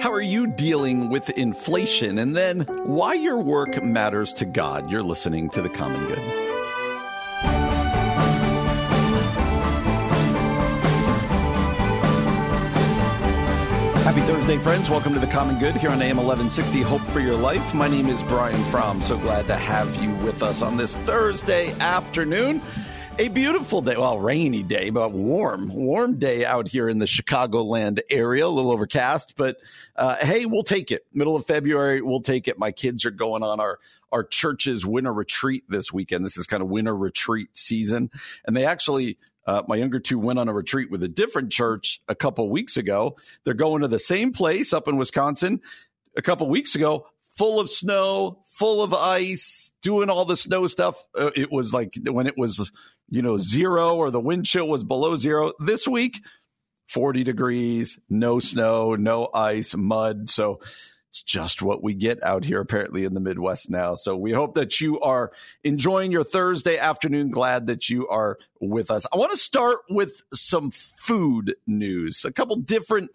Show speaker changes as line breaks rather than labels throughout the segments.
How are you dealing with inflation? And then why your work matters to God? You're listening to The Common Good. Happy Thursday, friends. Welcome to The Common Good here on AM 1160 Hope for Your Life. My name is Brian Fromm. So glad to have you with us on this Thursday afternoon. A beautiful day, well, rainy day, but warm, warm day out here in the Chicagoland area. A little overcast, but uh, hey, we'll take it. Middle of February, we'll take it. My kids are going on our our church's winter retreat this weekend. This is kind of winter retreat season, and they actually uh, my younger two went on a retreat with a different church a couple weeks ago. They're going to the same place up in Wisconsin a couple weeks ago, full of snow, full of ice, doing all the snow stuff. Uh, it was like when it was, you know, zero or the wind chill was below zero. This week, 40 degrees, no snow, no ice, mud. So it's just what we get out here apparently in the Midwest now. So we hope that you are enjoying your Thursday afternoon. Glad that you are with us. I want to start with some food news, a couple different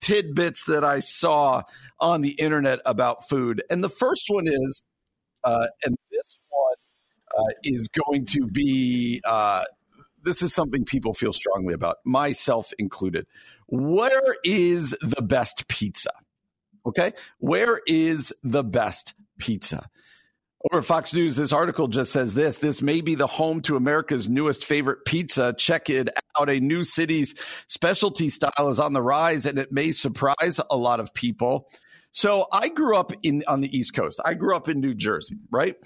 tidbits that I saw on the internet about food. And the first one is, uh, and this one uh, is going to be, uh, this is something people feel strongly about, myself included. Where is the best pizza? Okay. Where is the best pizza? Over at Fox News, this article just says this this may be the home to America's newest favorite pizza. Check it out. A new city's specialty style is on the rise, and it may surprise a lot of people. So I grew up in on the East Coast. I grew up in New Jersey, right?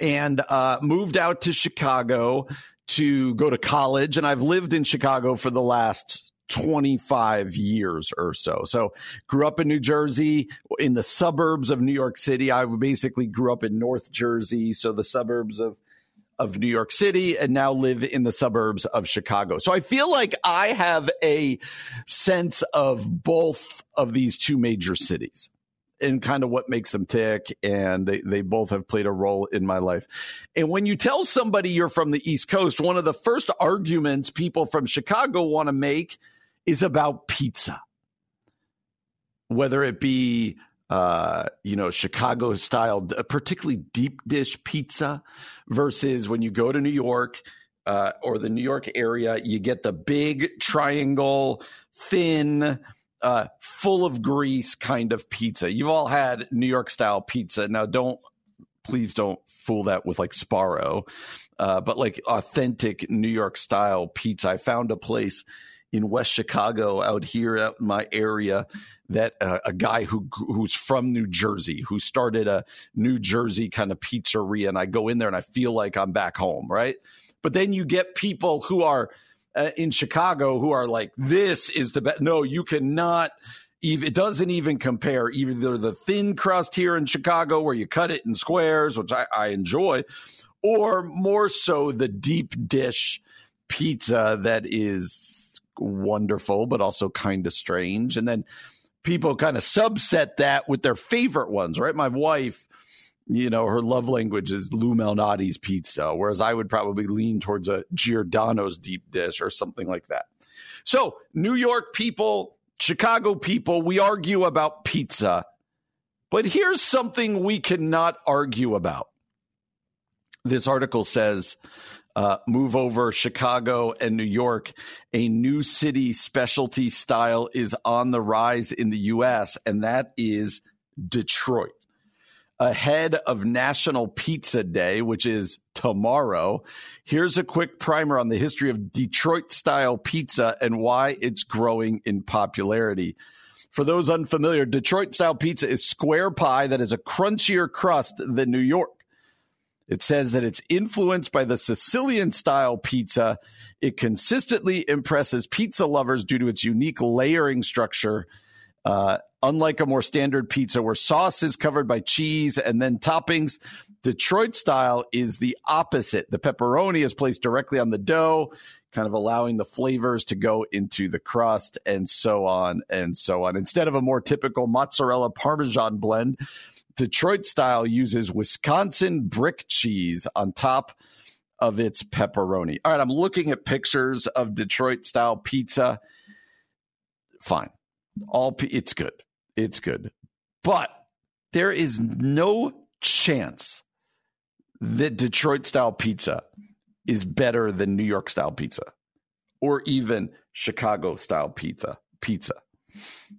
And uh, moved out to Chicago to go to college. And I've lived in Chicago for the last 25 years or so. So grew up in New Jersey in the suburbs of New York City. I basically grew up in North Jersey, so the suburbs of of New York City and now live in the suburbs of Chicago. So I feel like I have a sense of both of these two major cities and kind of what makes them tick. And they, they both have played a role in my life. And when you tell somebody you're from the East Coast, one of the first arguments people from Chicago want to make is about pizza, whether it be uh, you know, Chicago style, particularly deep dish pizza versus when you go to New York uh, or the New York area, you get the big triangle, thin, uh, full of grease kind of pizza. You've all had New York style pizza. Now, don't please don't fool that with like Sbarro, uh, but like authentic New York style pizza. I found a place in West Chicago out here in my area that uh, a guy who who's from New Jersey who started a New Jersey kind of pizzeria and I go in there and I feel like I'm back home, right? But then you get people who are uh, in Chicago who are like this is the best. No, you cannot even it doesn't even compare either the thin crust here in Chicago where you cut it in squares, which I, I enjoy, or more so the deep dish pizza that is wonderful, but also kind of strange. And then people kind of subset that with their favorite ones, right? My wife, you know, her love language is Lou Malnati's pizza, whereas I would probably lean towards a Giordano's deep dish or something like that. So, New York people, Chicago people, we argue about pizza. But here's something we cannot argue about. This article says uh, move over Chicago and New York. A new city specialty style is on the rise in the U.S., and that is Detroit. Ahead of National Pizza Day, which is tomorrow, here's a quick primer on the history of Detroit style pizza and why it's growing in popularity. For those unfamiliar, Detroit style pizza is square pie that is a crunchier crust than New York. It says that it's influenced by the Sicilian style pizza. It consistently impresses pizza lovers due to its unique layering structure. Uh, unlike a more standard pizza where sauce is covered by cheese and then toppings, Detroit style is the opposite. The pepperoni is placed directly on the dough, kind of allowing the flavors to go into the crust and so on and so on. Instead of a more typical mozzarella parmesan blend, Detroit style uses Wisconsin brick cheese on top of its pepperoni. All right, I'm looking at pictures of Detroit style pizza. Fine. All it's good. It's good. But there is no chance that Detroit style pizza is better than New York style pizza or even Chicago style pizza. Pizza.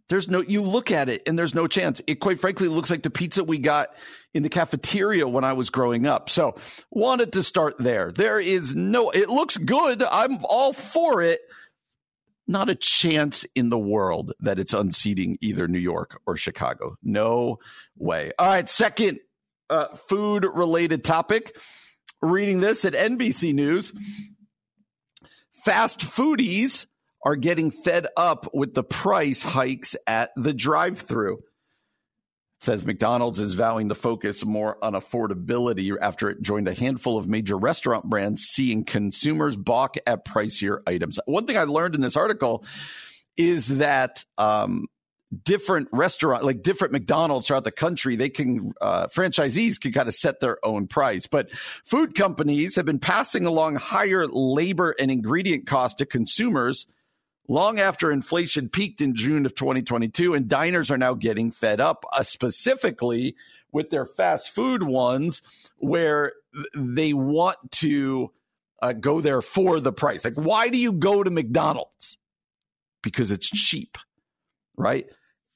There's no, you look at it and there's no chance. It quite frankly looks like the pizza we got in the cafeteria when I was growing up. So wanted to start there. There is no, it looks good. I'm all for it. Not a chance in the world that it's unseating either New York or Chicago. No way. All right. Second uh, food related topic. Reading this at NBC News. Fast foodies are getting fed up with the price hikes at the drive through. Says McDonald's is vowing to focus more on affordability after it joined a handful of major restaurant brands, seeing consumers balk at pricier items. One thing I learned in this article is that um, different restaurant, like different McDonald's throughout the country, they can uh, franchisees can kind of set their own price. But food companies have been passing along higher labor and ingredient costs to consumers long after inflation peaked in June of 2022, and diners are now getting fed up, uh, specifically with their fast food ones, where they want to uh, go there for the price. Like, why do you go to McDonald's? Because it's cheap, right?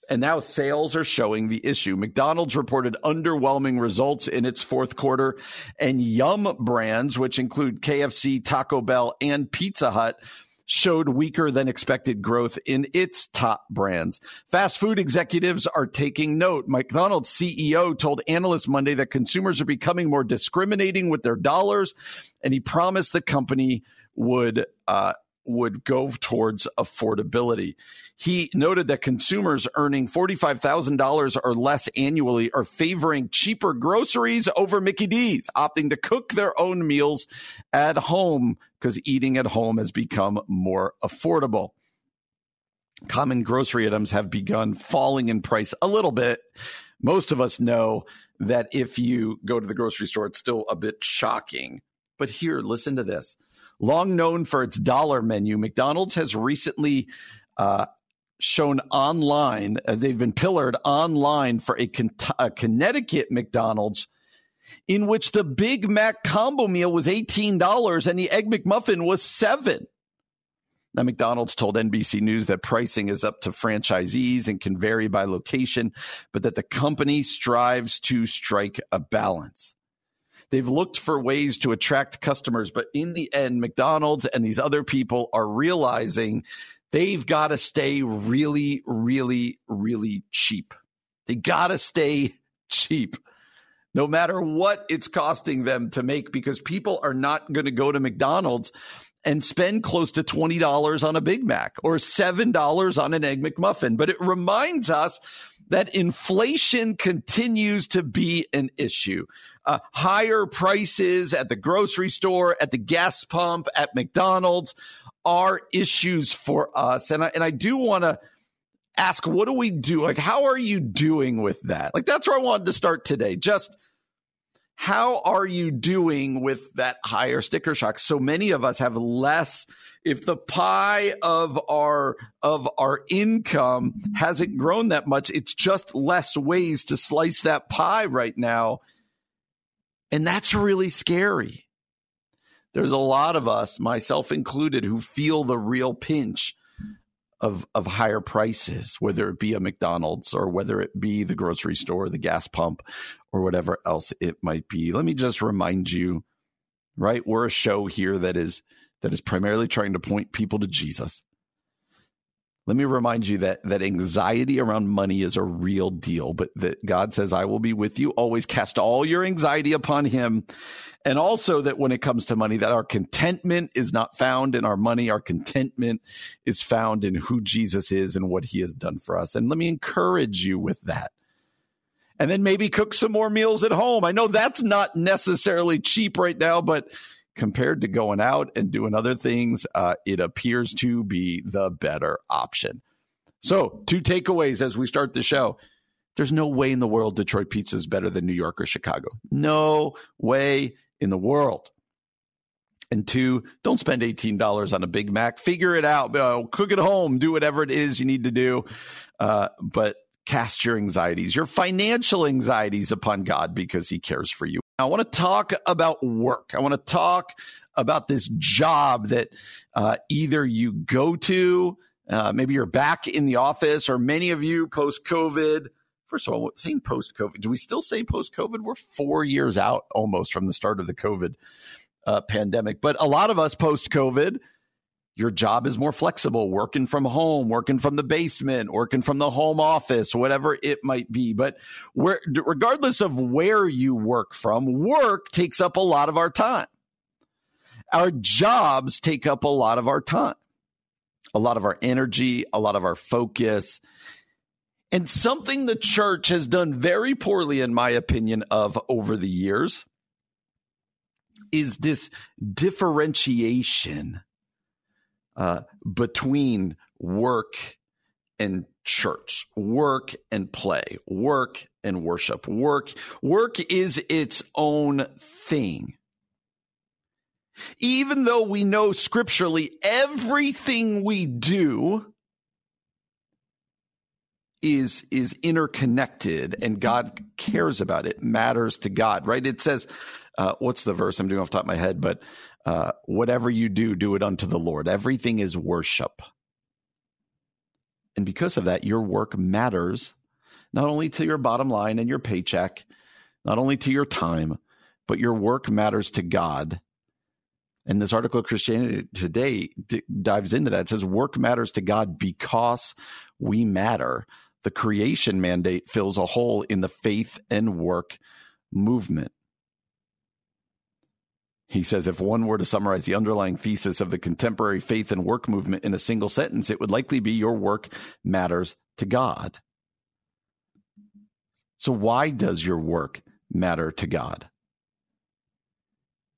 And now sales are showing the issue. McDonald's reported underwhelming results in its fourth quarter, and Yum brands, which include KFC, Taco Bell, and Pizza Hut, showed weaker than expected growth in its top brands. Fast food executives are taking note. McDonald's CEO told analysts Monday that consumers are becoming more discriminating with their dollars, and he promised the company would uh, would go towards affordability. He noted that consumers earning $45,000 or less annually are favoring cheaper groceries over Mickey D's, opting to cook their own meals at home because eating at home has become more affordable. Common grocery items have begun falling in price a little bit. Most of us know that if you go to the grocery store, it's still a bit shocking. But here, listen to this Long known for its dollar menu, McDonald's has recently uh, shown online, uh, they've been pillared online for a, a Connecticut McDonald's in which the Big Mac combo meal was $18 and the Egg McMuffin was 7 now, McDonald's told NBC News that pricing is up to franchisees and can vary by location, but that the company strives to strike a balance. They've looked for ways to attract customers, but in the end, McDonald's and these other people are realizing they've got to stay really, really, really cheap. They got to stay cheap no matter what it's costing them to make because people are not going to go to McDonald's and spend close to $20 on a Big Mac or $7 on an Egg McMuffin. But it reminds us that inflation continues to be an issue. Uh, higher prices at the grocery store, at the gas pump, at McDonald's are issues for us. And I, and I do want to ask, what do we do? Like, how are you doing with that? Like, that's where I wanted to start today. Just how are you doing with that higher sticker shock? So many of us have less. If the pie of our of our income hasn't grown that much, it's just less ways to slice that pie right now. And that's really scary. There's a lot of us, myself included, who feel the real pinch of of higher prices, whether it be a McDonald's or whether it be the grocery store, the gas pump, or whatever else it might be. Let me just remind you, right? We're a show here that is that is primarily trying to point people to Jesus. Let me remind you that that anxiety around money is a real deal, but that God says, I will be with you. Always cast all your anxiety upon him. And also that when it comes to money, that our contentment is not found in our money. Our contentment is found in who Jesus is and what he has done for us. And let me encourage you with that. And then maybe cook some more meals at home. I know that's not necessarily cheap right now, but compared to going out and doing other things, uh, it appears to be the better option. So, two takeaways as we start the show. There's no way in the world Detroit pizza is better than New York or Chicago. No way in the world. And two, don't spend $18 on a Big Mac. Figure it out. Uh, cook it home. Do whatever it is you need to do. Uh, but cast your anxieties, your financial anxieties upon God because he cares for you. I want to talk about work. I want to talk about this job that uh, either you go to, uh, maybe you're back in the office, or many of you post COVID. First of all, saying post COVID, do we still say post COVID? We're four years out almost from the start of the COVID uh, pandemic. But a lot of us post COVID, your job is more flexible, working from home, working from the basement, working from the home office, whatever it might be. But where, regardless of where you work from, work takes up a lot of our time. Our jobs take up a lot of our time, a lot of our energy, a lot of our focus. And something the church has done very poorly, in my opinion, of over the years is this differentiation uh, between work and church, work and play, work and worship. Work, work is its own thing. Even though we know scripturally everything we do is is interconnected and God cares about it matters to God right it says uh, what's the verse I'm doing off top of my head but uh, whatever you do, do it unto the Lord. Everything is worship. And because of that, your work matters not only to your bottom line and your paycheck, not only to your time, but your work matters to God. And this article of Christianity Today d- dives into that. It says work matters to God because we matter. The creation mandate fills a hole in the faith and work movement. He says if one were to summarize the underlying thesis of the contemporary faith and work movement in a single sentence, it would likely be your work matters to God. So, why does your work matter to God?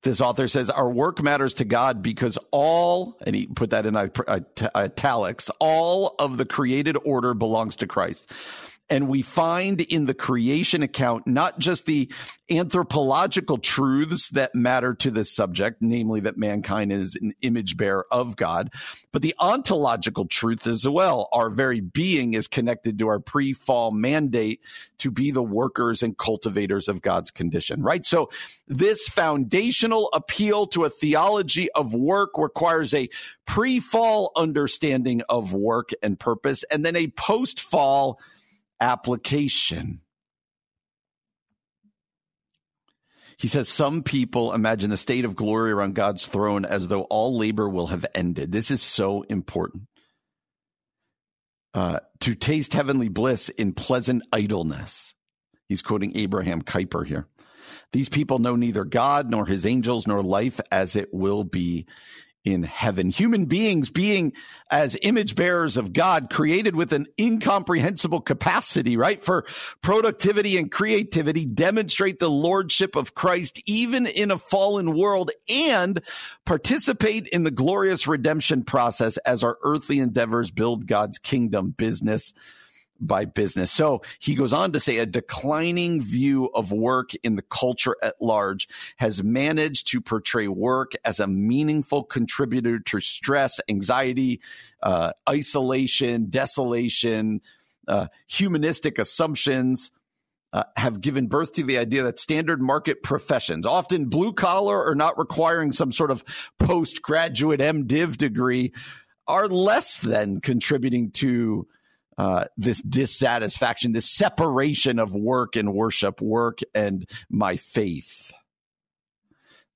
This author says our work matters to God because all, and he put that in italics, all of the created order belongs to Christ. And we find in the creation account not just the anthropological truths that matter to this subject, namely that mankind is an image bearer of God, but the ontological truth as well. Our very being is connected to our pre fall mandate to be the workers and cultivators of God's condition, right? So this foundational appeal to a theology of work requires a pre fall understanding of work and purpose and then a post fall application. He says, Some people imagine the state of glory around God's throne as though all labor will have ended. This is so important. Uh, to taste heavenly bliss in pleasant idleness. He's quoting Abraham Kuyper here. These people know neither God nor his angels nor life as it will be in heaven. Human beings being as image bearers of God, created with an incomprehensible capacity, right? For productivity and creativity, demonstrate the lordship of Christ even in a fallen world and participate in the glorious redemption process as our earthly endeavors build God's kingdom business by business. So he goes on to say a declining view of work in the culture at large has managed to portray work as a meaningful contributor to stress, anxiety, uh, isolation, desolation, uh, humanistic assumptions. Uh, have given birth to the idea that standard market professions, often blue collar or not requiring some sort of postgraduate MDiv degree, are less than contributing to uh, this dissatisfaction, this separation of work and worship, work and my faith.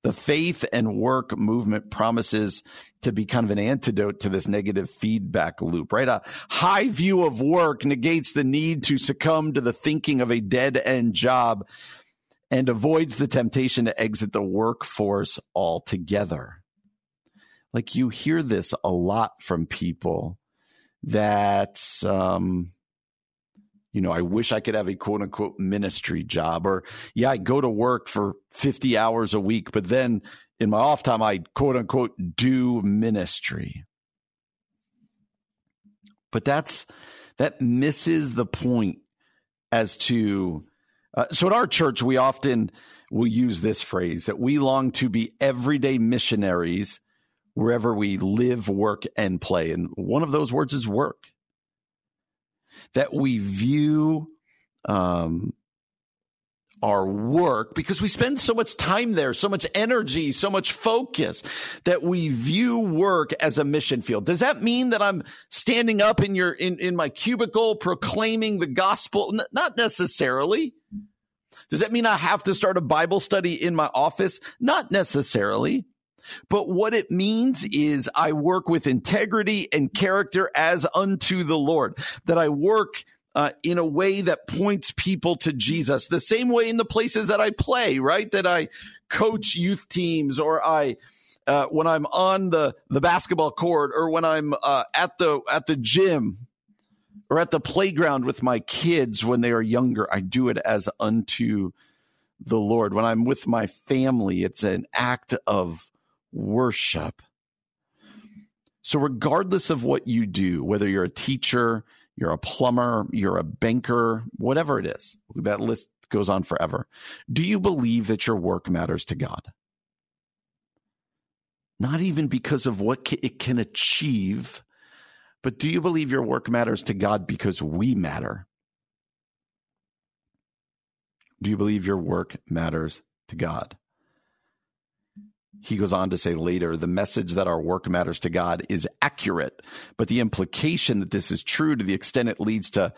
The faith and work movement promises to be kind of an antidote to this negative feedback loop, right? A high view of work negates the need to succumb to the thinking of a dead end job and avoids the temptation to exit the workforce altogether. Like you hear this a lot from people that, um, you know, I wish I could have a quote unquote ministry job or yeah, I go to work for 50 hours a week, but then in my off time, I quote unquote do ministry. But that's, that misses the point as to, uh, so at our church, we often will use this phrase that we long to be everyday missionaries wherever we live, work, and play. And one of those words is work that we view um, our work because we spend so much time there, so much energy, so much focus that we view work as a mission field. Does that mean that I'm standing up in your in, in my cubicle proclaiming the gospel? N- not necessarily. Does that mean I have to start a Bible study in my office? Not necessarily. But what it means is I work with integrity and character as unto the Lord, that I work uh, in a way that points people to Jesus, the same way in the places that I play, right? That I coach youth teams or I, uh, when I'm on the, the basketball court or when I'm uh, at the at the gym or at the playground with my kids when they are younger, I do it as unto the Lord. When I'm with my family, it's an act of worship. So, regardless of what you do, whether you're a teacher, you're a plumber, you're a banker, whatever it is, that list goes on forever. Do you believe that your work matters to God? Not even because of what it can achieve, but do you believe your work matters to God because we matter? Do you believe your work matters to God? He goes on to say later the message that our work matters to God is accurate, but the implication that this is true to the extent it leads to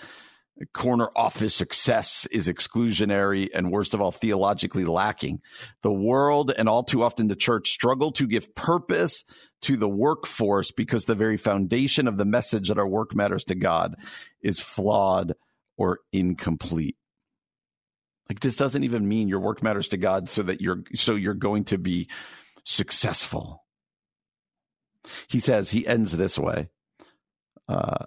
corner office success is exclusionary and worst of all theologically lacking. The world and all too often the church struggle to give purpose to the workforce because the very foundation of the message that our work matters to God is flawed or incomplete. Like this doesn't even mean your work matters to God so that you're so you're going to be successful. He says, he ends this way. Uh,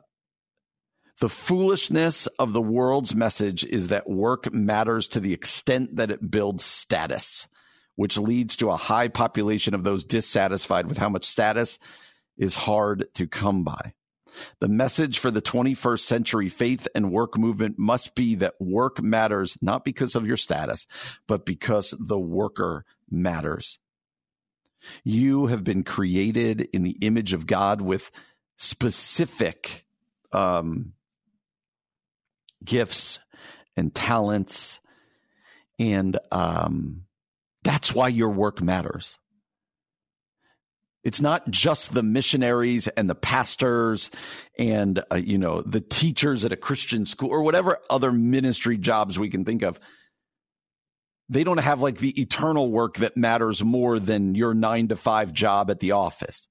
the foolishness of the world's message is that work matters to the extent that it builds status, which leads to a high population of those dissatisfied with how much status is hard to come by. The message for the 21st century faith and work movement must be that work matters not because of your status, but because the worker matters. You have been created in the image of God with specific um, gifts and talents. And um, that's why your work matters. It's not just the missionaries and the pastors and, uh, you know, the teachers at a Christian school or whatever other ministry jobs we can think of they don't have like the eternal work that matters more than your nine to five job at the office.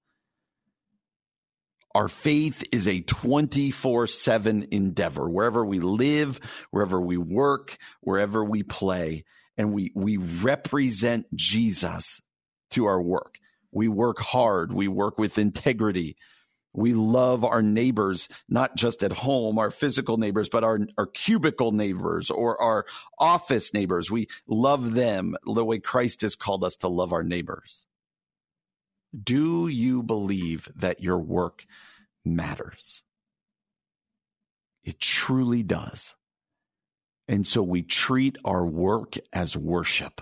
Our faith is a 24 7 endeavor. Wherever we live, wherever we work, wherever we play, and we, we represent Jesus to our work. We work hard. We work with integrity. We love our neighbors, not just at home, our physical neighbors, but our, our cubicle neighbors or our office neighbors. We love them the way Christ has called us to love our neighbors. Do you believe that your work matters? It truly does. And so we treat our work as worship.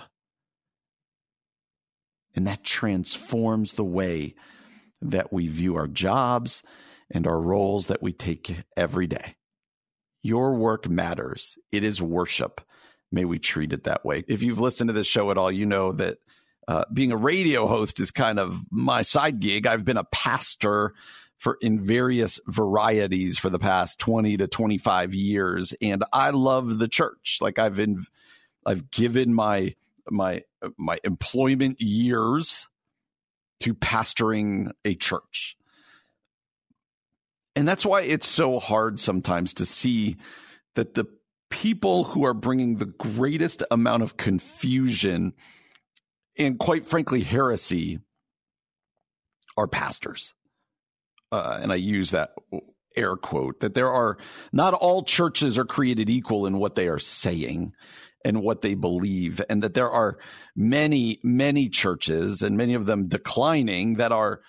And that transforms the way that we view our jobs and our roles that we take every day. Your work matters. It is worship. May we treat it that way. If you've listened to this show at all, you know that uh, being a radio host is kind of my side gig. I've been a pastor for in various varieties for the past 20 to 25 years and I love the church. Like I've been I've given my my my employment years to pastoring a church. And that's why it's so hard sometimes to see that the people who are bringing the greatest amount of confusion and quite frankly heresy are pastors. Uh, and I use that air quote that there are not all churches are created equal in what they are saying and what they believe and that there are many many churches and many of them declining that are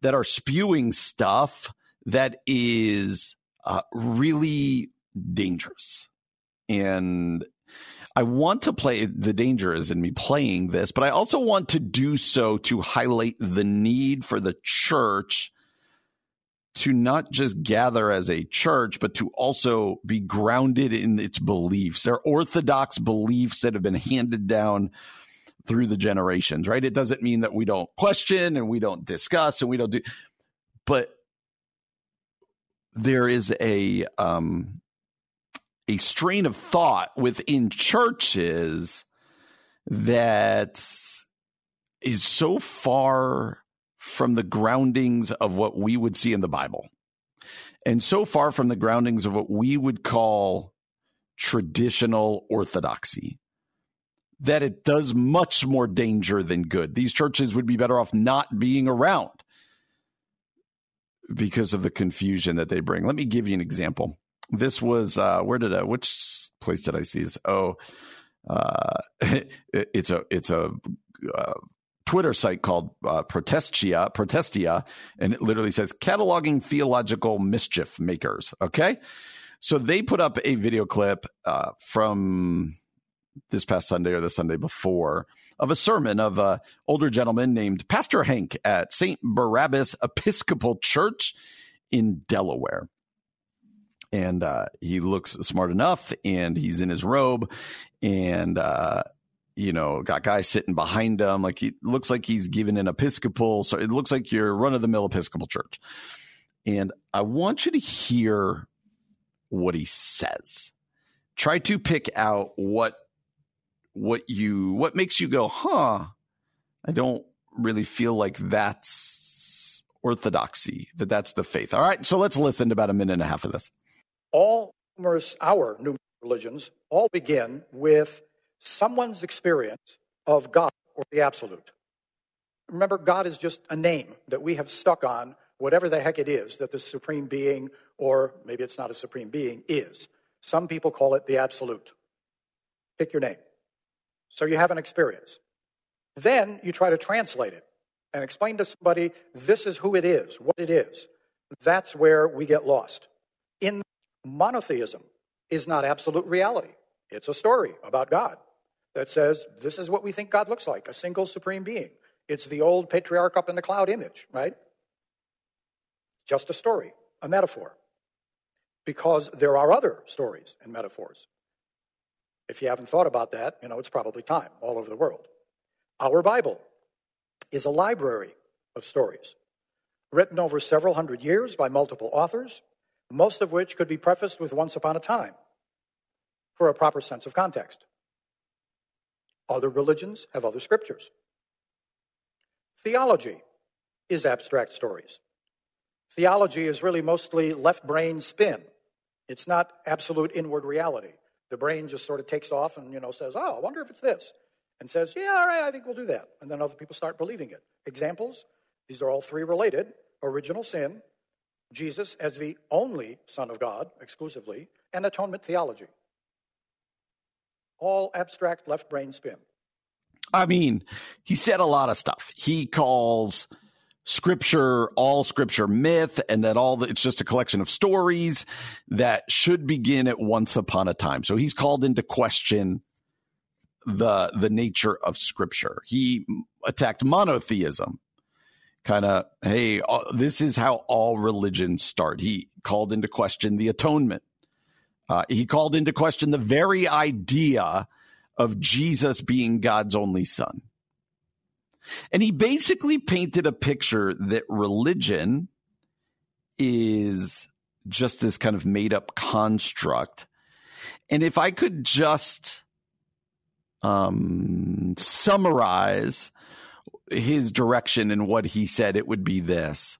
that are spewing stuff that is uh, really dangerous. And I want to play the danger is in me playing this, but I also want to do so to highlight the need for the church to not just gather as a church, but to also be grounded in its beliefs. They're orthodox beliefs that have been handed down through the generations, right? It doesn't mean that we don't question and we don't discuss and we don't do, but there is a, um, a strain of thought within churches that is so far from the groundings of what we would see in the Bible. And so far from the groundings of what we would call traditional orthodoxy that it does much more danger than good. These churches would be better off not being around because of the confusion that they bring. Let me give you an example. This was uh where did I which place did I see this? Oh, uh it's a it's a uh, Twitter site called uh, Protestia, Protestia, and it literally says cataloging theological mischief makers. Okay. So they put up a video clip uh, from this past Sunday or the Sunday before of a sermon of an older gentleman named Pastor Hank at St. Barnabas Episcopal Church in Delaware. And uh, he looks smart enough and he's in his robe and uh, you know, got guys sitting behind him. Like he looks like he's giving an Episcopal. So it looks like your run of the mill Episcopal church. And I want you to hear what he says. Try to pick out what what you what makes you go, huh? I don't really feel like that's orthodoxy, that that's the faith. All right, so let's listen to about a minute and a half of this.
All our new religions all begin with someone's experience of God or the absolute. Remember, God is just a name that we have stuck on whatever the heck it is that the supreme being, or maybe it's not a supreme being, is. Some people call it the absolute. Pick your name. So you have an experience. Then you try to translate it and explain to somebody this is who it is, what it is. That's where we get lost. In monotheism is not absolute reality. It's a story about God that says this is what we think God looks like a single supreme being. It's the old patriarch up in the cloud image, right? Just a story, a metaphor. Because there are other stories and metaphors. If you haven't thought about that, you know, it's probably time all over the world. Our Bible is a library of stories written over several hundred years by multiple authors, most of which could be prefaced with once upon a time for a proper sense of context. Other religions have other scriptures. Theology is abstract stories. Theology is really mostly left brain spin. It's not absolute inward reality. The brain just sort of takes off and, you know, says, oh, I wonder if it's this. And says, yeah, all right, I think we'll do that. And then other people start believing it. Examples, these are all three related. Original sin, Jesus as the only Son of God, exclusively, and atonement theology all abstract left brain spin.
I mean, he said a lot of stuff. He calls scripture all scripture myth and that all the, it's just a collection of stories that should begin at once upon a time. So he's called into question the the nature of scripture. He attacked monotheism. Kind of, hey, uh, this is how all religions start. He called into question the atonement. Uh, he called into question the very idea of Jesus being God's only son. And he basically painted a picture that religion is just this kind of made up construct. And if I could just um, summarize his direction and what he said, it would be this.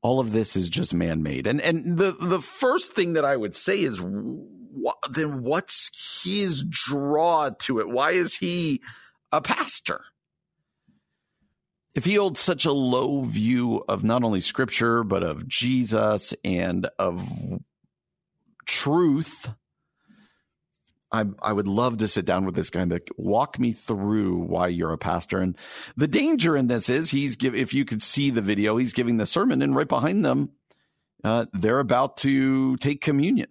All of this is just man made. And and the, the first thing that I would say is what, then what's his draw to it? Why is he a pastor? If he holds such a low view of not only scripture, but of Jesus and of truth, I, I would love to sit down with this guy and like, walk me through why you're a pastor. And the danger in this is he's give if you could see the video, he's giving the sermon, and right behind them, uh, they're about to take communion.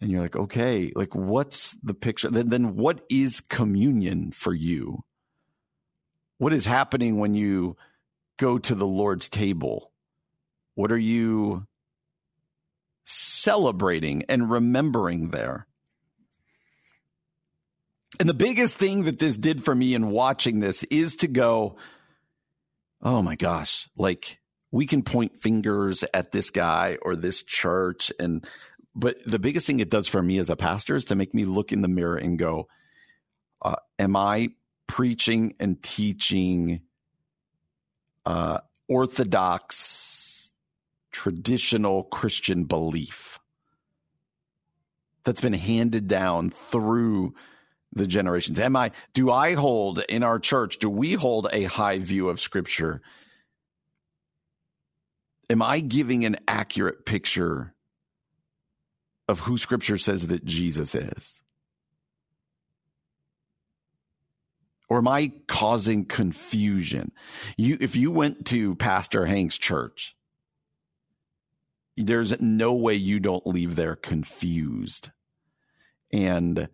And you're like, okay, like what's the picture? Then, then what is communion for you? What is happening when you go to the Lord's table? What are you celebrating and remembering there? And the biggest thing that this did for me in watching this is to go, oh my gosh, like we can point fingers at this guy or this church. And, but the biggest thing it does for me as a pastor is to make me look in the mirror and go, uh, am I preaching and teaching uh, orthodox, traditional Christian belief that's been handed down through the generations? Am I, do I hold in our church, do we hold a high view of scripture? Am I giving an accurate picture of who scripture says that Jesus is? Or am I causing confusion? You, if you went to Pastor Hank's church, there's no way you don't leave there confused and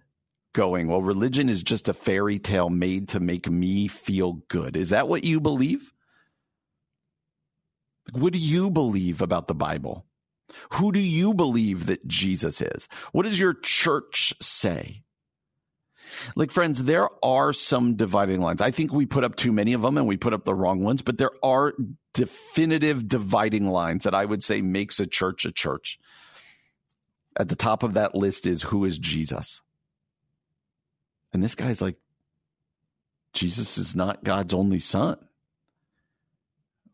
going, well, religion is just a fairy tale made to make me feel good. Is that what you believe? What do you believe about the Bible? Who do you believe that Jesus is? What does your church say? Like, friends, there are some dividing lines. I think we put up too many of them and we put up the wrong ones, but there are definitive dividing lines that I would say makes a church a church. At the top of that list is who is Jesus? And this guy's like, Jesus is not God's only son.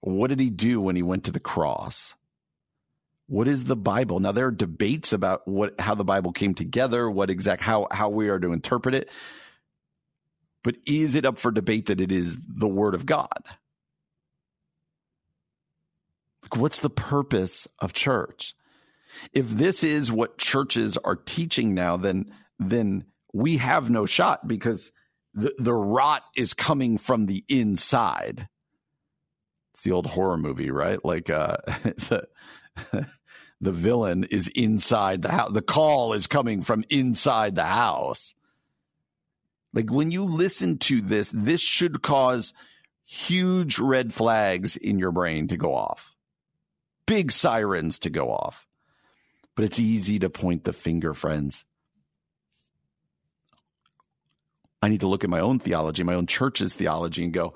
What did he do when he went to the cross? What is the Bible? Now there are debates about what how the Bible came together, what exact how how we are to interpret it. But is it up for debate that it is the word of God? Like What's the purpose of church? If this is what churches are teaching now, then then we have no shot because the, the rot is coming from the inside. It's the old horror movie, right? Like uh, the, the villain is inside the house. The call is coming from inside the house. Like when you listen to this, this should cause huge red flags in your brain to go off, big sirens to go off. But it's easy to point the finger, friends. I need to look at my own theology, my own church's theology, and go,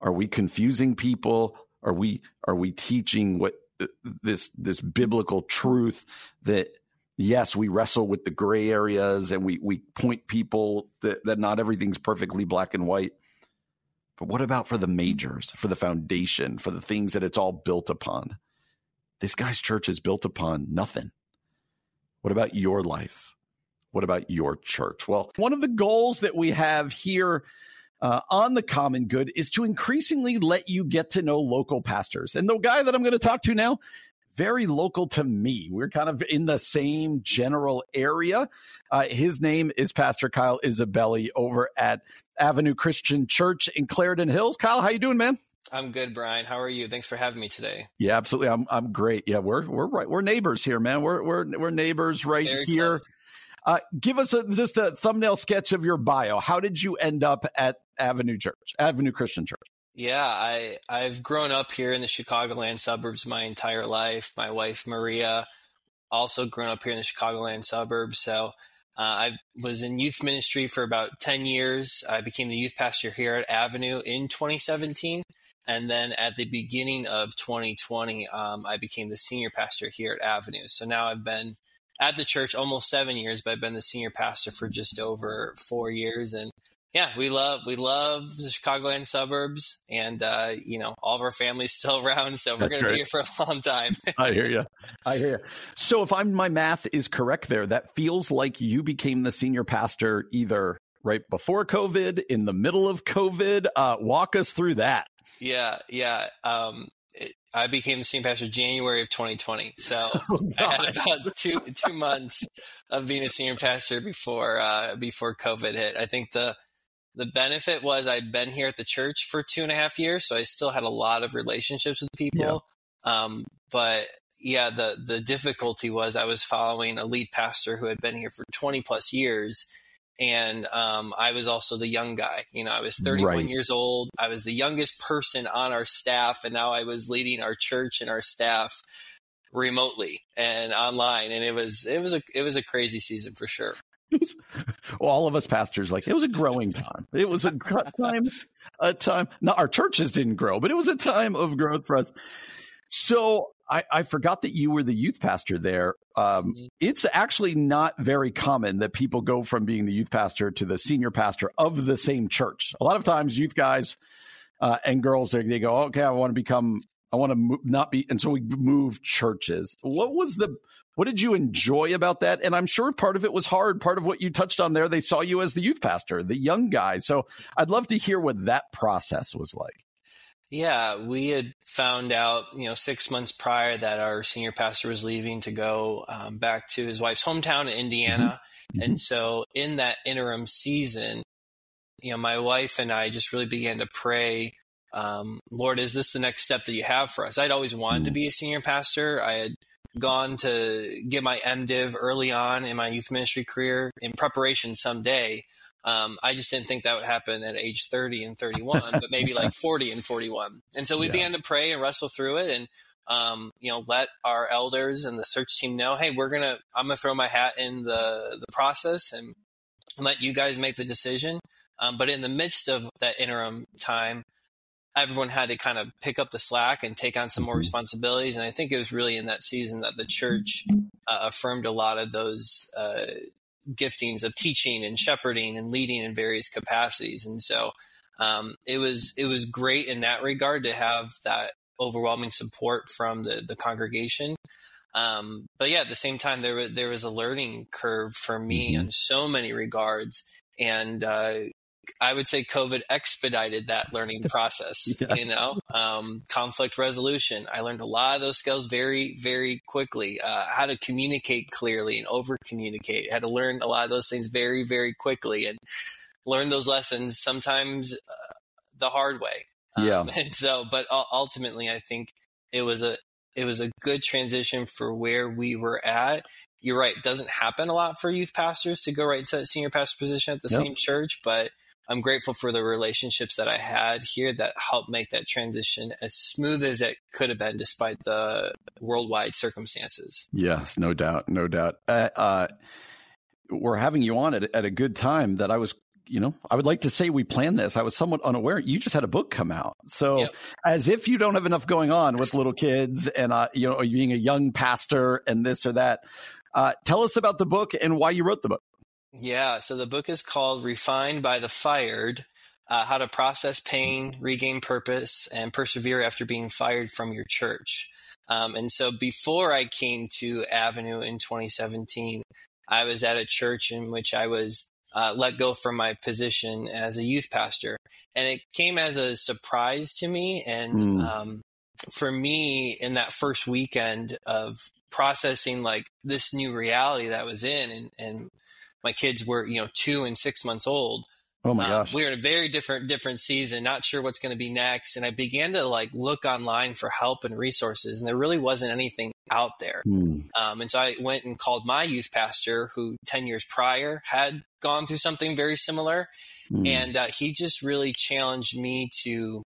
are we confusing people? Are we are we teaching what uh, this this biblical truth that yes, we wrestle with the gray areas and we we point people that, that not everything's perfectly black and white. But what about for the majors, for the foundation, for the things that it's all built upon? This guy's church is built upon nothing. What about your life? What about your church? Well, one of the goals that we have here uh, on the common good is to increasingly let you get to know local pastors. And the guy that I'm going to talk to now, very local to me. We're kind of in the same general area. Uh, his name is Pastor Kyle Isabelli over at Avenue Christian Church in Clarendon Hills. Kyle, how you doing, man?
I'm good, Brian. How are you? Thanks for having me today.
Yeah, absolutely. I'm I'm great. Yeah, we're we're right. We're neighbors here, man. We're we're we're neighbors right Very here. Close. Uh, give us a, just a thumbnail sketch of your bio. How did you end up at Avenue Church, Avenue Christian Church?
Yeah, I I've grown up here in the Chicagoland suburbs my entire life. My wife Maria also grown up here in the Chicagoland suburbs. So uh, I was in youth ministry for about ten years. I became the youth pastor here at Avenue in 2017, and then at the beginning of 2020, um, I became the senior pastor here at Avenue. So now I've been at the church almost seven years, but I've been the senior pastor for just over four years. And yeah, we love we love the Chicagoland suburbs, and uh, you know all of our family's still around, so we're going to be here for a long time.
I hear you. I hear you. So if I'm my math is correct, there, that feels like you became the senior pastor either right before COVID, in the middle of COVID. Uh, walk us through that.
Yeah, yeah. Um, I became the senior pastor January of 2020. So oh, I had about two two months of being a senior pastor before uh, before COVID hit. I think the the benefit was I'd been here at the church for two and a half years, so I still had a lot of relationships with people. Yeah. Um, but yeah, the the difficulty was I was following a lead pastor who had been here for 20 plus years and um, I was also the young guy. You know, I was 31 right. years old. I was the youngest person on our staff, and now I was leading our church and our staff remotely and online. And it was it was a it was a crazy season for sure.
well, all of us pastors like it was a growing time. It was a time, a time. Not our churches didn't grow, but it was a time of growth for us. So I, I forgot that you were the youth pastor there. Um, mm-hmm. It's actually not very common that people go from being the youth pastor to the senior pastor of the same church. A lot of times, youth guys uh, and girls they, they go, "Okay, I want to become, I want to mo- not be," and so we move churches. What was the, what did you enjoy about that? And I'm sure part of it was hard. Part of what you touched on there, they saw you as the youth pastor, the young guy. So I'd love to hear what that process was like.
Yeah, we had found out, you know, six months prior that our senior pastor was leaving to go um, back to his wife's hometown in Indiana. Mm-hmm. And so in that interim season, you know, my wife and I just really began to pray, um, Lord, is this the next step that you have for us? I'd always wanted mm-hmm. to be a senior pastor. I had gone to get my MDiv early on in my youth ministry career in preparation someday. Um, I just didn't think that would happen at age 30 and 31, but maybe like 40 and 41. And so we yeah. began to pray and wrestle through it and, um, you know, let our elders and the search team know, hey, we're going to, I'm going to throw my hat in the, the process and let you guys make the decision. Um, but in the midst of that interim time, everyone had to kind of pick up the slack and take on some more mm-hmm. responsibilities. And I think it was really in that season that the church uh, affirmed a lot of those uh, giftings of teaching and shepherding and leading in various capacities. And so um, it was it was great in that regard to have that overwhelming support from the the congregation. Um, but yeah, at the same time, there was there was a learning curve for me mm-hmm. in so many regards, and uh, I would say COVID expedited that learning process. yeah. You know, um, conflict resolution. I learned a lot of those skills very, very quickly. Uh, how to communicate clearly and over communicate. Had to learn a lot of those things very, very quickly and learn those lessons sometimes uh, the hard way. Um, yeah. And so, but ultimately, I think it was a it was a good transition for where we were at you're right. It doesn't happen a lot for youth pastors to go right into that senior pastor position at the yep. same church, but I'm grateful for the relationships that I had here that helped make that transition as smooth as it could have been, despite the worldwide circumstances.
Yes, no doubt, no doubt. Uh, uh, we're having you on at, at a good time that I was you know, I would like to say we planned this. I was somewhat unaware. You just had a book come out. So yep. as if you don't have enough going on with little kids and, uh, you know, being a young pastor and this or that. Uh, tell us about the book and why you wrote the book.
Yeah, so the book is called Refined by the Fired uh, How to Process Pain, Regain Purpose, and Persevere After Being Fired from Your Church. Um, and so before I came to Avenue in 2017, I was at a church in which I was uh, let go from my position as a youth pastor. And it came as a surprise to me. And mm. um, for me, in that first weekend of processing like this new reality that I was in and, and my kids were you know two and six months old.
Oh my um, gosh.
we were in a very different different season not sure what's going to be next. And i began to like look online for help and resources and there really wasn't anything out there. Mm. um, and so i went and called my youth pastor who 10 years prior had gone through something very similar. Mm. and uh, he just really challenged me to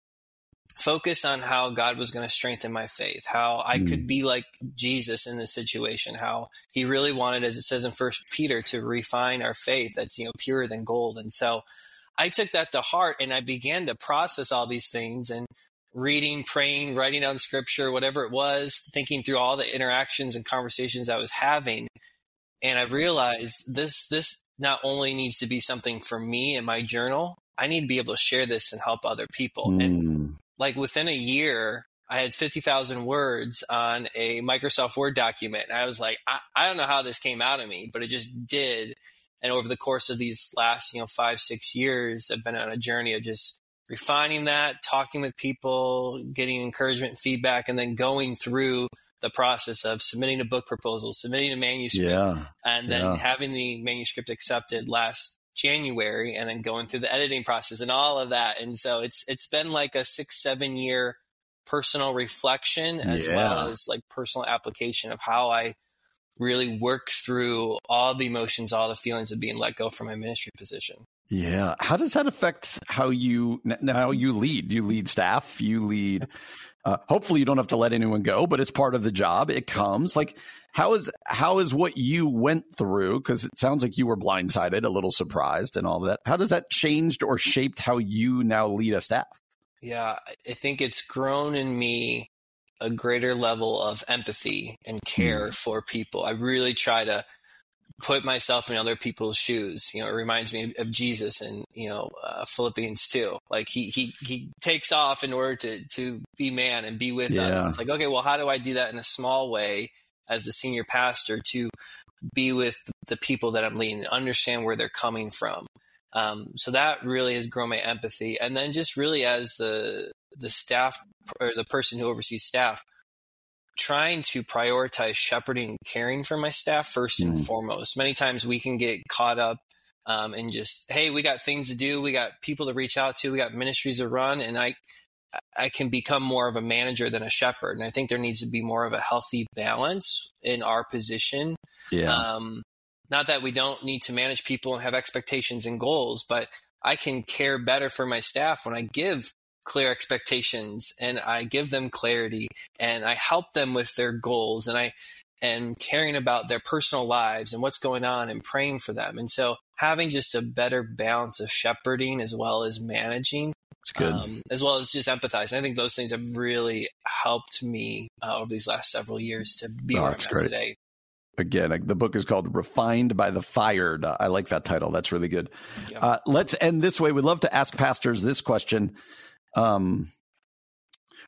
focus on how God was going to strengthen my faith, how I mm. could be like Jesus in this situation, how he really wanted, as it says in First Peter, to refine our faith that's you know purer than gold. And so I took that to heart and I began to process all these things and reading, praying, writing down scripture, whatever it was, thinking through all the interactions and conversations I was having. and I realized this this not only needs to be something for me and my journal, I need to be able to share this and help other people. Mm. And hmm. Like within a year, I had 50,000 words on a Microsoft Word document. And I was like, I, I don't know how this came out of me, but it just did. And over the course of these last, you know, five, six years, I've been on a journey of just refining that, talking with people, getting encouragement, feedback, and then going through the process of submitting a book proposal, submitting a manuscript,
yeah,
and then
yeah.
having the manuscript accepted last January, and then going through the editing process and all of that. And so it's it's been like a six seven year personal reflection as
yeah.
well as like personal application of how I really work through all the emotions, all the feelings of being let go from my ministry position.
Yeah. How does that affect how you now you lead? You lead staff, you lead uh, hopefully you don't have to let anyone go, but it's part of the job. It comes. Like how is how is what you went through because it sounds like you were blindsided, a little surprised and all of that. How does that changed or shaped how you now lead a staff?
Yeah, I think it's grown in me a greater level of empathy and care mm. for people. I really try to put myself in other people's shoes. You know, it reminds me of Jesus and you know uh, Philippians two. Like he he he takes off in order to to be man and be with
yeah.
us. It's like okay, well, how do I do that in a small way as the senior pastor to be with the people that I'm leading, understand where they're coming from. Um, so that really has grown my empathy, and then just really as the the staff or the person who oversees staff, trying to prioritize shepherding, caring for my staff first and mm. foremost. Many times we can get caught up um, in just, hey, we got things to do, we got people to reach out to, we got ministries to run, and I I can become more of a manager than a shepherd. And I think there needs to be more of a healthy balance in our position.
Yeah.
Um, not that we don't need to manage people and have expectations and goals, but I can care better for my staff when I give clear expectations and I give them clarity and I help them with their goals and I am caring about their personal lives and what's going on and praying for them. And so having just a better balance of shepherding as well as managing.
Um,
as well as just empathizing. I think those things have really helped me uh, over these last several years to be oh, where I'm at today
again the book is called refined by the fired i like that title that's really good yeah. uh, let's end this way we'd love to ask pastors this question um,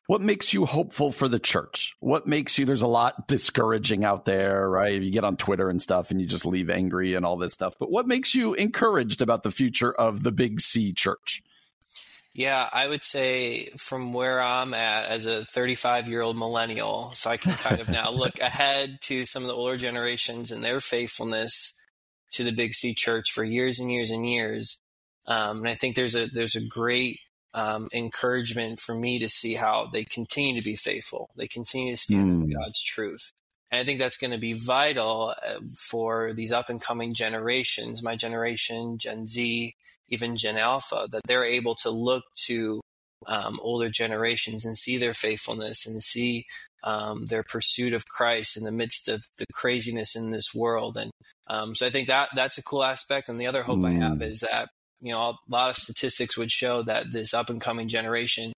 what makes you hopeful for the church? What makes you there's a lot discouraging out there right? You get on twitter and stuff and you just leave angry and all this stuff but what makes you encouraged about the future of the big c church?
Yeah, I would say from where I'm at as a 35 year old millennial, so I can kind of now look ahead to some of the older generations and their faithfulness to the Big C Church for years and years and years. Um, and I think there's a there's a great um, encouragement for me to see how they continue to be faithful. They continue to stand mm. God's truth. And I think that's going to be vital uh, for these up and coming generations, my generation, Gen Z, even Gen Alpha, that they're able to look to um, older generations and see their faithfulness and see um, their pursuit of Christ in the midst of the craziness in this world. And um, so I think that that's a cool aspect. And the other hope mm. I have mm. is that you know a lot of statistics would show that this up and coming generation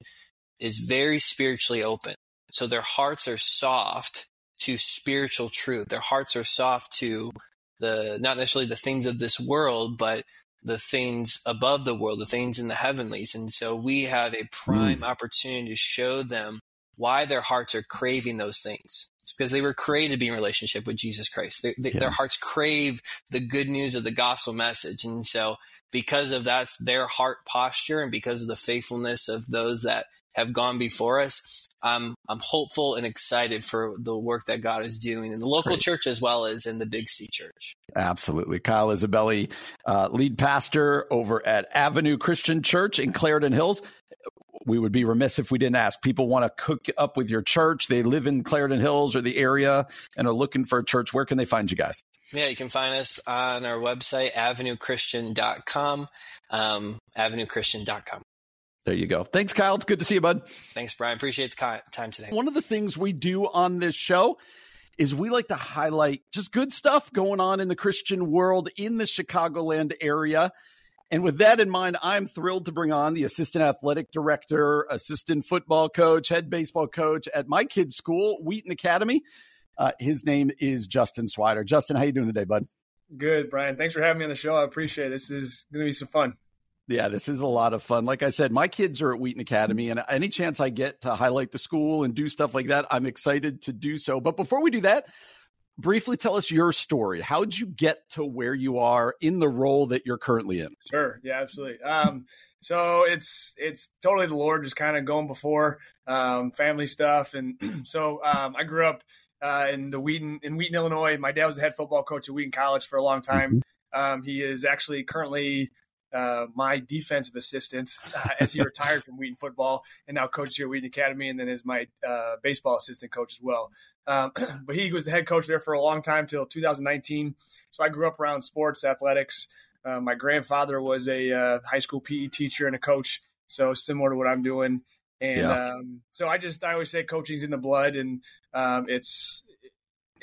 is very spiritually open. So their hearts are soft to spiritual truth. Their hearts are soft to the not necessarily the things of this world, but the things above the world, the things in the heavenlies. And so we have a prime mm. opportunity to show them why their hearts are craving those things. It's because they were created to be in relationship with Jesus Christ. They, they, yeah. Their hearts crave the good news of the gospel message. And so, because of that, their heart posture and because of the faithfulness of those that have gone before us, I'm I'm hopeful and excited for the work that God is doing in the local Great. church as well as in the Big C Church.
Absolutely, Kyle Isabelli, uh, lead pastor over at Avenue Christian Church in Clarendon Hills. We would be remiss if we didn't ask. People want to cook up with your church. They live in Clarendon Hills or the area and are looking for a church. Where can they find you guys?
Yeah, you can find us on our website, avenuechristian.com, um, avenuechristian.com.
There you go. Thanks, Kyle. It's good to see you, bud.
Thanks, Brian. Appreciate the time today.
One of the things we do on this show is we like to highlight just good stuff going on in the Christian world in the Chicagoland area. And with that in mind, I'm thrilled to bring on the assistant athletic director, assistant football coach, head baseball coach at my kids' school, Wheaton Academy. Uh, his name is Justin Swider. Justin, how you doing today, bud?
Good, Brian. Thanks for having me on the show. I appreciate it. This is going to be some fun.
Yeah, this is a lot of fun. Like I said, my kids are at Wheaton Academy, and any chance I get to highlight the school and do stuff like that, I'm excited to do so. But before we do that, briefly tell us your story. How did you get to where you are in the role that you're currently in?
Sure. Yeah, absolutely. Um, so it's it's totally the Lord just kind of going before um, family stuff, and so um, I grew up uh, in the Wheaton in Wheaton, Illinois. My dad was the head football coach at Wheaton College for a long time. Mm-hmm. Um, he is actually currently uh, my defensive assistant uh, as he retired from Wheaton football and now coaches here at Wheaton Academy, and then is my uh, baseball assistant coach as well. Um, but he was the head coach there for a long time till 2019. So I grew up around sports, athletics. Uh, my grandfather was a uh, high school PE teacher and a coach, so similar to what I'm doing. And yeah. um, so I just I always say coaching's in the blood, and um, it's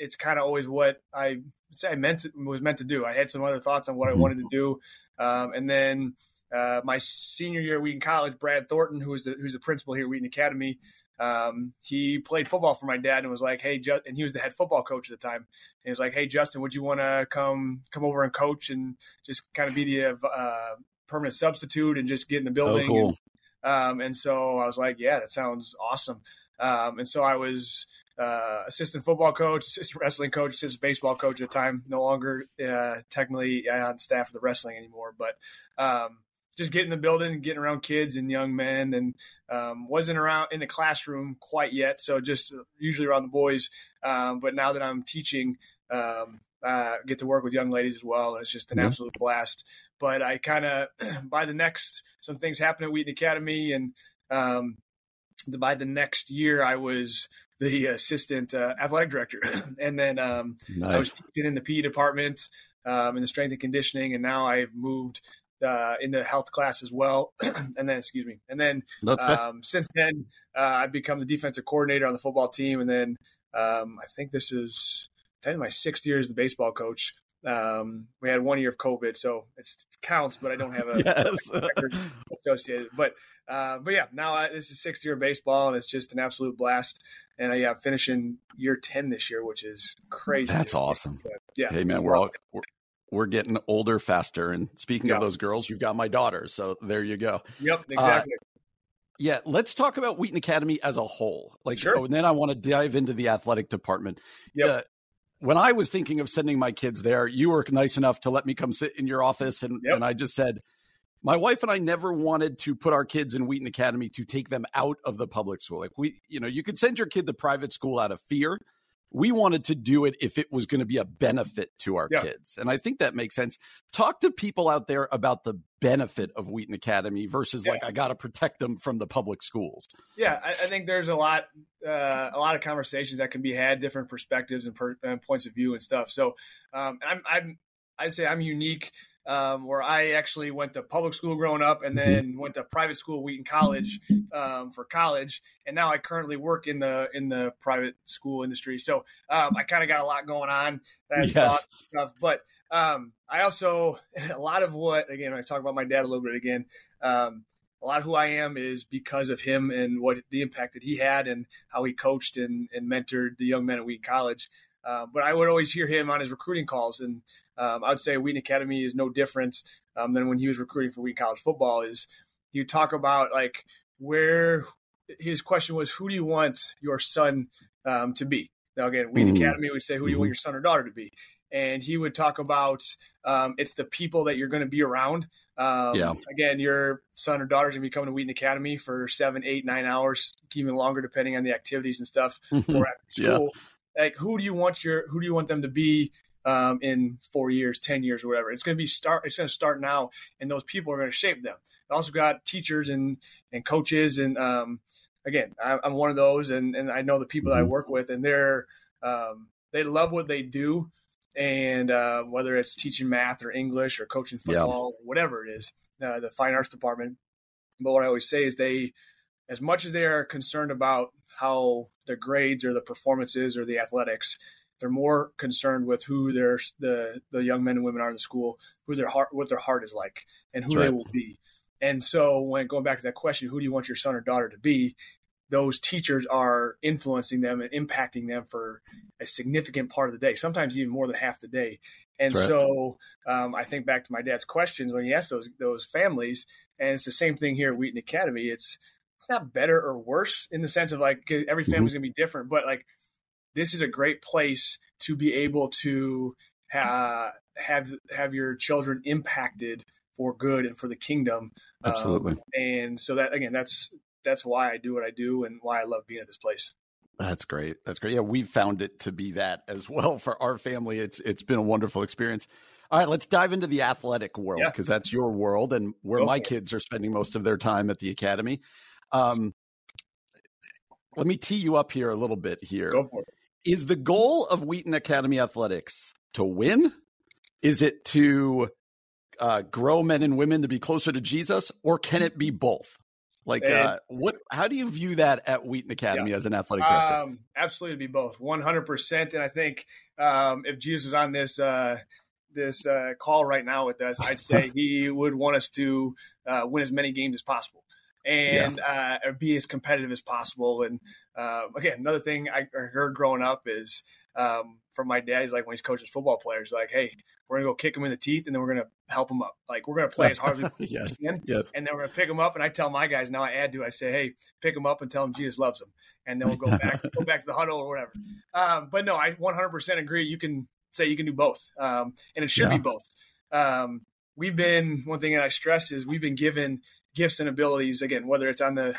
it's kind of always what I say I meant to, was meant to do. I had some other thoughts on what I wanted to do, um, and then uh, my senior year at Wheaton College, Brad Thornton, who was the who's the principal here at Wheaton Academy, um, he played football for my dad and was like, "Hey, Ju-, and he was the head football coach at the time. And he was like, "Hey, Justin, would you want to come come over and coach and just kind of be the uh, permanent substitute and just get in the building?"
Oh, cool.
And, um, and so I was like, "Yeah, that sounds awesome." Um, and so I was uh, assistant football coach, assistant wrestling coach, assistant baseball coach at the time. No longer uh, technically on staff of the wrestling anymore, but um, just getting in the building, getting around kids and young men, and um, wasn't around in the classroom quite yet. So just usually around the boys. Um, but now that I'm teaching, um, uh, get to work with young ladies as well. It's just an mm-hmm. absolute blast. But I kind of by the next some things happened at Wheaton Academy, and um, by the next year I was the assistant uh, athletic director, and then um, nice. I was teaching in the PE department um, in the strength and conditioning, and now I've moved uh, into health class as well. and then, excuse me, and then um, since then, uh, I've become the defensive coordinator on the football team. And then um, I think this is Ten, my sixth year as the baseball coach. Um, we had one year of COVID, so it counts, but I don't have a yes. record associated. But uh, but yeah, now I, this is sixth year of baseball, and it's just an absolute blast. And I, yeah, finishing year ten this year, which is crazy.
That's awesome. But, yeah. Hey man, we're all we're, we're getting older faster. And speaking yeah. of those girls, you've got my daughter. So there you go.
Yep, uh, exactly. Uh,
yeah, let's talk about Wheaton Academy as a whole. Like,
sure.
oh, and then I want to dive into the athletic department.
Yeah, Uh,
when I was thinking of sending my kids there, you were nice enough to let me come sit in your office, and, yep. and I just said, my wife and I never wanted to put our kids in Wheaton Academy to take them out of the public school. Like we, you know, you could send your kid to private school out of fear, we wanted to do it if it was going to be a benefit to our yeah. kids. And I think that makes sense. Talk to people out there about the benefit of Wheaton Academy versus yeah. like, I got to protect them from the public schools.
Yeah. I, I think there's a lot, uh, a lot of conversations that can be had, different perspectives and, per, and points of view and stuff. So, um, I'm, I'm, I'd say I'm unique um, where I actually went to public school growing up and mm-hmm. then went to private school, Wheaton College, um, for college, and now I currently work in the in the private school industry. So um, I kind of got a lot going on.
That's yes.
stuff, but um, I also a lot of what again I talk about my dad a little bit again. Um, a lot of who I am is because of him and what the impact that he had and how he coached and, and mentored the young men at Wheaton College. Uh, but I would always hear him on his recruiting calls, and um, I would say Wheaton Academy is no different um, than when he was recruiting for Wheaton College football. Is you talk about like where his question was, who do you want your son um, to be? Now again, Wheaton mm-hmm. Academy would say, who do you want mm-hmm. your son or daughter to be? And he would talk about um, it's the people that you're going to be around. Um,
yeah.
Again, your son or daughter's going to be coming to Wheaton Academy for seven, eight, nine hours, even longer, depending on the activities and stuff. or after school. Yeah like who do you want your who do you want them to be um, in four years, ten years, or whatever? It's going to be start. It's going to start now, and those people are going to shape them. I also got teachers and and coaches, and um, again, I, am one of those, and and I know the people that I mm-hmm. work with, and they're um, they love what they do, and uh, whether it's teaching math or English or coaching football, yeah. whatever it is, uh, the fine arts department. But what I always say is they, as much as they are concerned about how the grades or the performances or the athletics. They're more concerned with who their the the young men and women are in the school, who their heart, what their heart is like, and who right. they will be. And so, when going back to that question, who do you want your son or daughter to be? those teachers are influencing them and impacting them for a significant part of the day, sometimes even more than half the day. And right. so um, I think back to my dad's questions when he asked those those families, and it's the same thing here at Wheaton Academy. It's it's not better or worse in the sense of like every family's mm-hmm. gonna be different, but like this is a great place to be able to ha- have have your children impacted for good and for the kingdom.
Absolutely. Um,
and so that again, that's that's why I do what I do and why I love being at this place.
That's great. That's great. Yeah, we found it to be that as well for our family. It's it's been a wonderful experience. All right, let's dive into the athletic world because yeah. that's your world and where Go my kids are spending most of their time at the academy. Um, let me tee you up here a little bit here.
Go for it.
Is the goal of Wheaton Academy Athletics to win? Is it to uh, grow men and women to be closer to Jesus, or can it be both? Like, uh, what? How do you view that at Wheaton Academy yeah. as an athletic director? Um,
absolutely, be both, one hundred percent. And I think um, if Jesus was on this uh, this uh, call right now with us, I'd say he would want us to uh, win as many games as possible and yeah. uh, be as competitive as possible. And uh, again, another thing I heard growing up is um, from my dad. He's like when he's coaching football players, like, "Hey, we're gonna go kick him in the teeth, and then we're gonna help him up. Like we're gonna play as hard as we yes. can, yes. and then we're gonna pick him up." And I tell my guys now, I add to, I say, "Hey, pick him up and tell him Jesus loves him," and then we'll go back, go back to the huddle or whatever. Um, but no, I 100% agree. You can say you can do both, um, and it should yeah. be both. Um, we've been one thing that I stress is we've been given gifts and abilities again, whether it's on the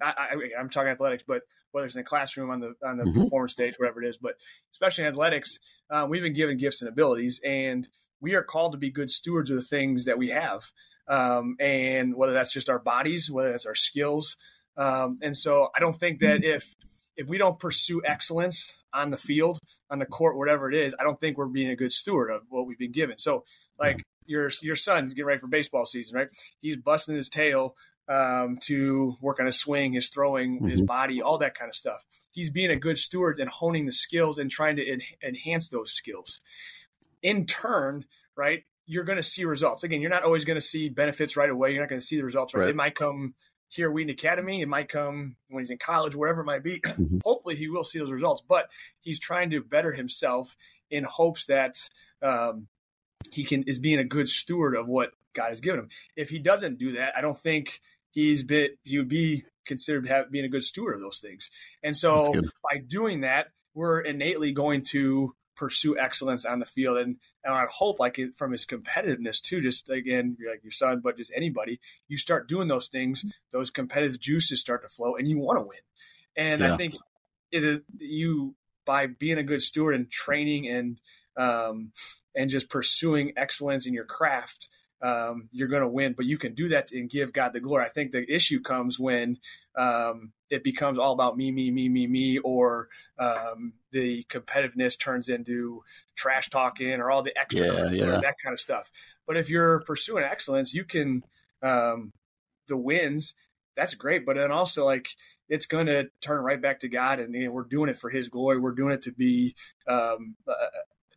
I, am talking athletics, but whether it's in the classroom, on the on the mm-hmm. performance stage, whatever it is, but especially in athletics, um, we've been given gifts and abilities, and we are called to be good stewards of the things that we have, um, and whether that's just our bodies, whether that's our skills, um, and so I don't think that if if we don't pursue excellence on the field, on the court, whatever it is, I don't think we're being a good steward of what we've been given. So, like your your son getting ready for baseball season, right? He's busting his tail um, to work on his swing, his throwing, mm-hmm. his body, all that kind of stuff. He's being a good steward and honing the skills and trying to en- enhance those skills. In turn, right, you're going to see results. Again, you're not always going to see benefits right away. You're not going to see the results right. right. It might come here at Wheaton Academy. It might come when he's in college, wherever it might be. Mm-hmm. Hopefully, he will see those results. But he's trying to better himself in hopes that um, he can is being a good steward of what God has given him. If he doesn't do that, I don't think he's been he would be considered have, being a good steward of those things. And so by doing that, we're innately going to pursue excellence on the field. And, and I hope like it, from his competitiveness too, just again, like your son, but just anybody, you start doing those things, those competitive juices start to flow and you want to win. And yeah. I think it, you, by being a good steward and training and, um, and just pursuing excellence in your craft, um, you're going to win. But you can do that and give God the glory. I think the issue comes when um, it becomes all about me, me, me, me, me, or um, the competitiveness turns into trash talking or all the extra yeah, yeah. that kind of stuff. But if you're pursuing excellence, you can um, the wins. That's great, but then also like it's going to turn right back to God, and you know, we're doing it for His glory. We're doing it to be um,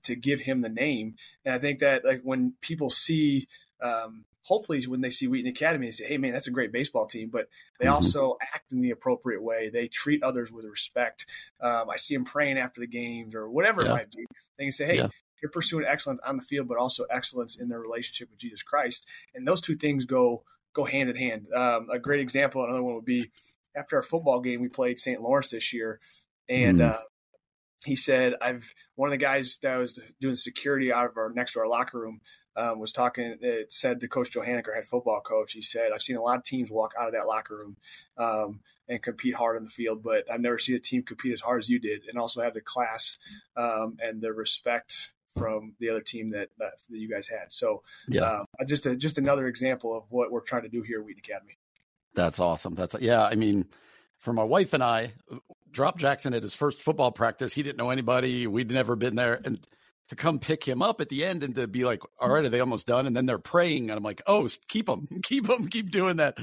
to give Him the name. And I think that like when people see um, hopefully when they see Wheaton Academy, they say, "Hey, man, that's a great baseball team." But they mm-hmm. also act in the appropriate way. They treat others with respect. Um, I see them praying after the games or whatever yeah. it might be. They can say, "Hey." Yeah. You're pursuing excellence on the field, but also excellence in their relationship with Jesus Christ, and those two things go go hand in hand. Um, a great example, another one would be after our football game we played St. Lawrence this year, and mm. uh, he said, "I've one of the guys that was doing security out of our next to our locker room um, was talking. It said to Coach Johannecker, head football coach, he said, "I've seen a lot of teams walk out of that locker room um, and compete hard on the field, but I've never seen a team compete as hard as you did, and also have the class um, and the respect." From the other team that, that, that you guys had, so yeah, uh, just a, just another example of what we're trying to do here at Wheaton Academy.
That's awesome. That's yeah. I mean, for my wife and I, drop Jackson at his first football practice. He didn't know anybody. We'd never been there, and to come pick him up at the end and to be like, all right, are they almost done? And then they're praying. And I'm like, oh, keep them, keep them, keep doing that.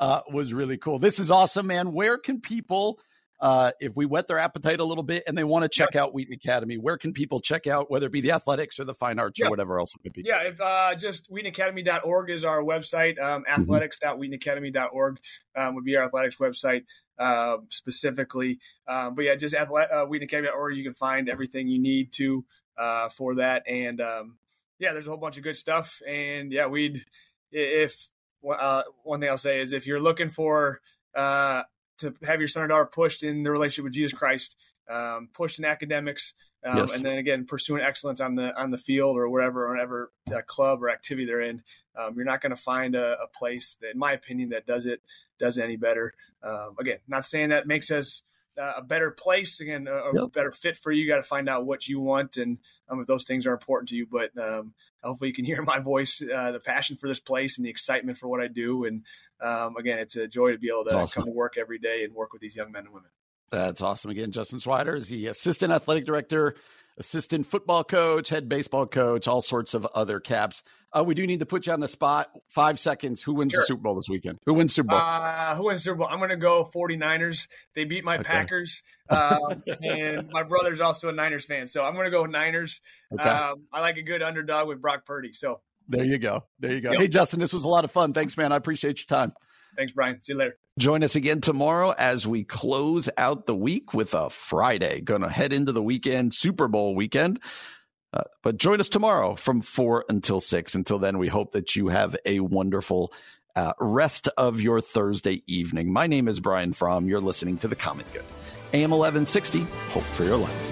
Uh, was really cool. This is awesome, man. Where can people, uh, if we whet their appetite a little bit and they want to check out Wheaton Academy, where can people check out, whether it be the athletics or the fine arts yeah. or whatever else it could be?
Yeah, if uh, just wheatonacademy.org is our website. Um, mm-hmm. athletics.wheatonacademy.org um, would be our athletics website. Uh, specifically. Um, but yeah, just athletic, uh, Academy.org. You can find everything you need to uh, for that. And um, yeah, there's a whole bunch of good stuff. And yeah, we'd if uh, one thing I'll say is if you're looking for uh, to have your son or daughter pushed in the relationship with Jesus Christ, um, pushed in academics, um, yes. and then again pursuing excellence on the on the field or wherever, or whatever uh, club or activity they're in, um, you're not going to find a, a, place that, in my opinion, that does it does it any better. Um, again, not saying that makes us uh, a better place again, a, a yep. better fit for you. You got to find out what you want and um, if those things are important to you. But um, hopefully, you can hear my voice, uh, the passion for this place, and the excitement for what I do. And um, again, it's a joy to be able to awesome. come to work every day and work with these young men and women.
That's awesome. Again, Justin Swider is the assistant athletic director assistant football coach, head baseball coach, all sorts of other caps. Uh, we do need to put you on the spot. Five seconds. Who wins sure. the Super Bowl this weekend? Who wins Super Bowl?
Uh, who wins Super Bowl? I'm going to go 49ers. They beat my okay. Packers. Um, and my brother's also a Niners fan. So I'm going to go Niners. Okay. Um, I like a good underdog with Brock Purdy. So
there you go. There you go. Yep. Hey, Justin, this was a lot of fun. Thanks, man. I appreciate your time.
Thanks, Brian. See you later.
Join us again tomorrow as we close out the week with a Friday. Going to head into the weekend, Super Bowl weekend. Uh, but join us tomorrow from 4 until 6. Until then, we hope that you have a wonderful uh, rest of your Thursday evening. My name is Brian Fromm. You're listening to The Common Good. AM 1160, Hope for Your Life.